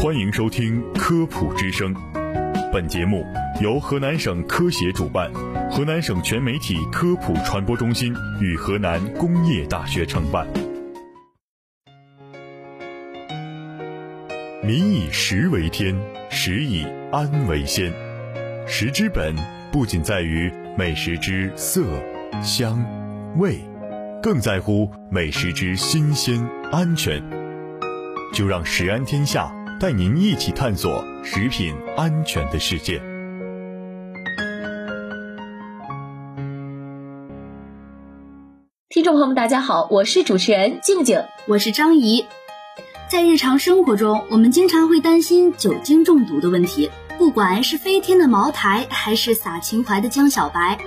欢迎收听《科普之声》，本节目由河南省科协主办，河南省全媒体科普传播中心与河南工业大学承办。民以食为天，食以安为先。食之本不仅在于美食之色、香、味，更在乎美食之新鲜、安全。就让食安天下。带您一起探索食品安全的世界。听众朋友们，大家好，我是主持人静静，我是张怡。在日常生活中，我们经常会担心酒精中毒的问题。不管是飞天的茅台，还是洒情怀的江小白，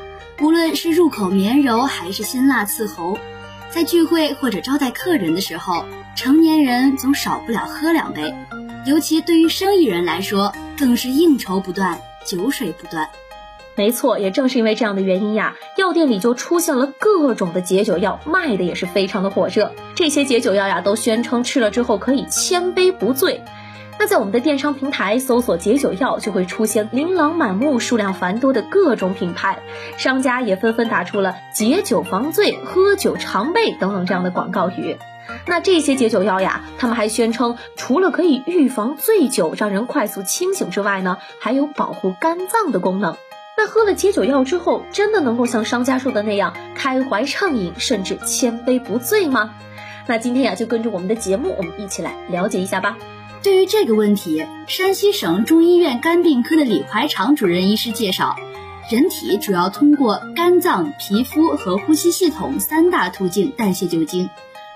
无论是入口绵柔，还是辛辣刺喉，在聚会或者招待客人的时候，成年人总少不了喝两杯。尤其对于生意人来说，更是应酬不断，酒水不断。没错，也正是因为这样的原因呀，药店里就出现了各种的解酒药，卖的也是非常的火热。这些解酒药呀，都宣称吃了之后可以千杯不醉。那在我们的电商平台搜索解酒药，就会出现琳琅满目、数量繁多的各种品牌，商家也纷纷打出了解酒防醉、喝酒常备等等这样的广告语。那这些解酒药呀，他们还宣称，除了可以预防醉酒，让人快速清醒之外呢，还有保护肝脏的功能。那喝了解酒药之后，真的能够像商家说的那样开怀畅饮，甚至千杯不醉吗？那今天呀，就跟着我们的节目，我们一起来了解一下吧。对于这个问题，山西省中医院肝病科的李怀常主任医师介绍，人体主要通过肝脏、皮肤和呼吸系统三大途径代谢酒精。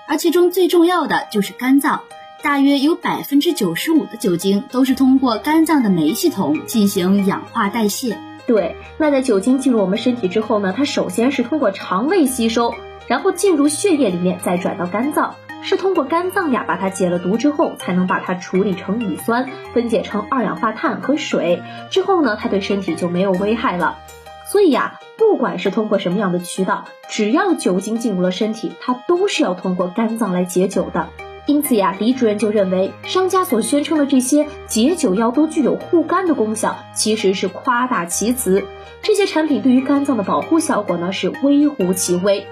而其中最重要的就是肝脏，大约有百分之九十五的酒精都是通过肝脏的酶系统进行氧化代谢。对，那在酒精进入我们身体之后呢，它首先是通过肠胃吸收，然后进入血液里面，再转到肝脏，是通过肝脏呀把它解了毒之后，才能把它处理成乙酸，分解成二氧化碳和水，之后呢，它对身体就没有危害了。所以呀。不管是通过什么样的渠道，只要酒精进入了身体，它都是要通过肝脏来解酒的。因此呀，李主任就认为，商家所宣称的这些解酒药都具有护肝的功效，其实是夸大其词。这些产品对于肝脏的保护效果呢，是微乎其微。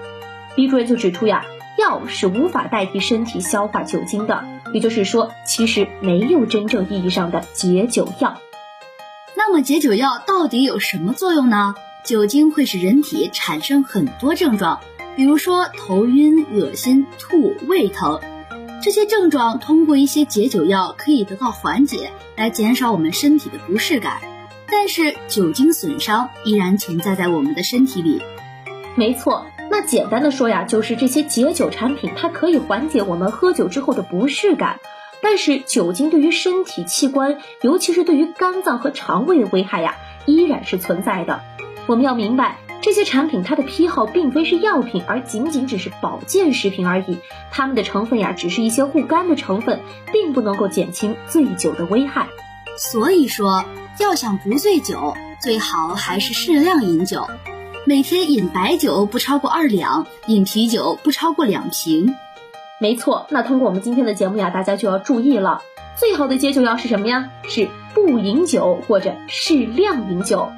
李主任就指出呀，药是无法代替身体消化酒精的，也就是说，其实没有真正意义上的解酒药。那么，解酒药到底有什么作用呢？酒精会使人体产生很多症状，比如说头晕、恶心、吐、胃疼，这些症状通过一些解酒药可以得到缓解，来减少我们身体的不适感。但是酒精损伤依然存在在我们的身体里。没错，那简单的说呀，就是这些解酒产品它可以缓解我们喝酒之后的不适感，但是酒精对于身体器官，尤其是对于肝脏和肠胃的危害呀，依然是存在的。我们要明白，这些产品它的批号并非是药品，而仅仅只是保健食品而已。它们的成分呀，只是一些护肝的成分，并不能够减轻醉酒的危害。所以说，要想不醉酒，最好还是适量饮酒，每天饮白酒不超过二两，饮啤酒不超过两瓶。没错，那通过我们今天的节目呀，大家就要注意了。最好的解酒药是什么呀？是不饮酒或者适量饮酒。